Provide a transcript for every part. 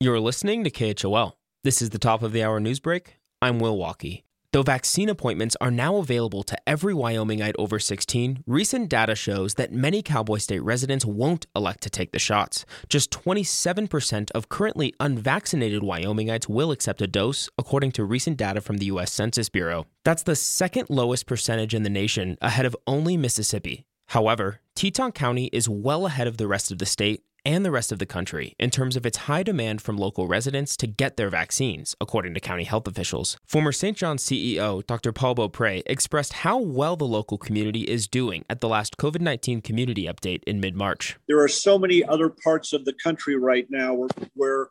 You're listening to KHOL. This is the top of the hour news break. I'm Will Walkey. Though vaccine appointments are now available to every Wyomingite over 16, recent data shows that many Cowboy State residents won't elect to take the shots. Just 27% of currently unvaccinated Wyomingites will accept a dose, according to recent data from the U.S. Census Bureau. That's the second lowest percentage in the nation, ahead of only Mississippi. However, Teton County is well ahead of the rest of the state and the rest of the country in terms of its high demand from local residents to get their vaccines, according to county health officials. Former St. John's CEO Dr. Paul Beaupre expressed how well the local community is doing at the last COVID 19 community update in mid March. There are so many other parts of the country right now where, where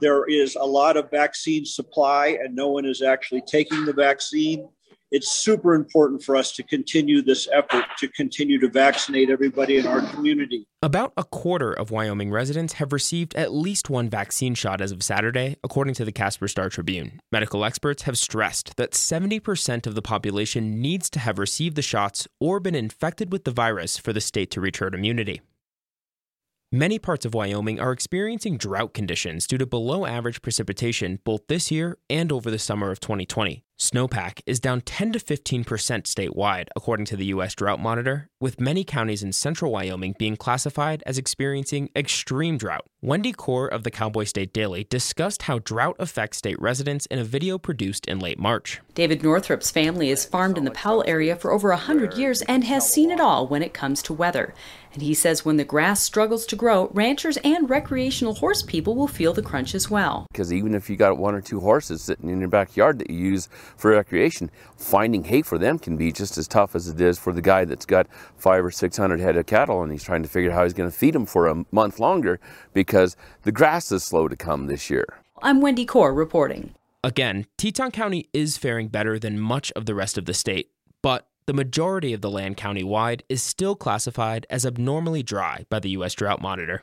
there is a lot of vaccine supply and no one is actually taking the vaccine it's super important for us to continue this effort to continue to vaccinate everybody in our community. About a quarter of Wyoming residents have received at least one vaccine shot as of Saturday, according to the Casper Star Tribune. Medical experts have stressed that 70% of the population needs to have received the shots or been infected with the virus for the state to reach herd immunity. Many parts of Wyoming are experiencing drought conditions due to below average precipitation both this year and over the summer of 2020. Snowpack is down 10 to 15% statewide, according to the U.S. Drought Monitor, with many counties in central Wyoming being classified as experiencing extreme drought. Wendy Corr of the Cowboy State Daily discussed how drought affects state residents in a video produced in late March. David Northrup's family has farmed in the Powell area for over 100 years and has seen it all when it comes to weather. And he says when the grass struggles to grow, ranchers and recreational horse people will feel the crunch as well. Because even if you got one or two horses sitting in your backyard that you use for recreation, finding hay for them can be just as tough as it is for the guy that's got five or six hundred head of cattle and he's trying to figure out how he's going to feed them for a month longer because the grass is slow to come this year. I'm Wendy Corr reporting. Again, Teton County is faring better than much of the rest of the state, but the majority of the land county-wide is still classified as abnormally dry by the U.S. Drought Monitor.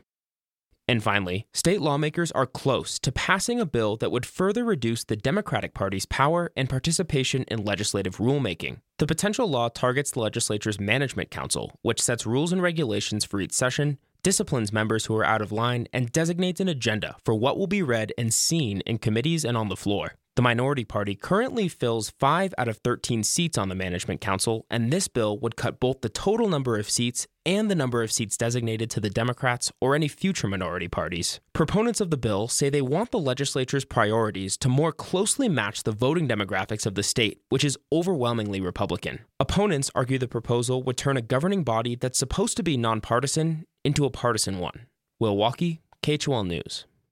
And finally, state lawmakers are close to passing a bill that would further reduce the Democratic Party's power and participation in legislative rulemaking. The potential law targets the legislature's Management Council, which sets rules and regulations for each session, disciplines members who are out of line, and designates an agenda for what will be read and seen in committees and on the floor. The minority party currently fills 5 out of 13 seats on the Management Council, and this bill would cut both the total number of seats and the number of seats designated to the Democrats or any future minority parties. Proponents of the bill say they want the legislature's priorities to more closely match the voting demographics of the state, which is overwhelmingly Republican. Opponents argue the proposal would turn a governing body that's supposed to be nonpartisan into a partisan one. Will Walkey, KHOL News.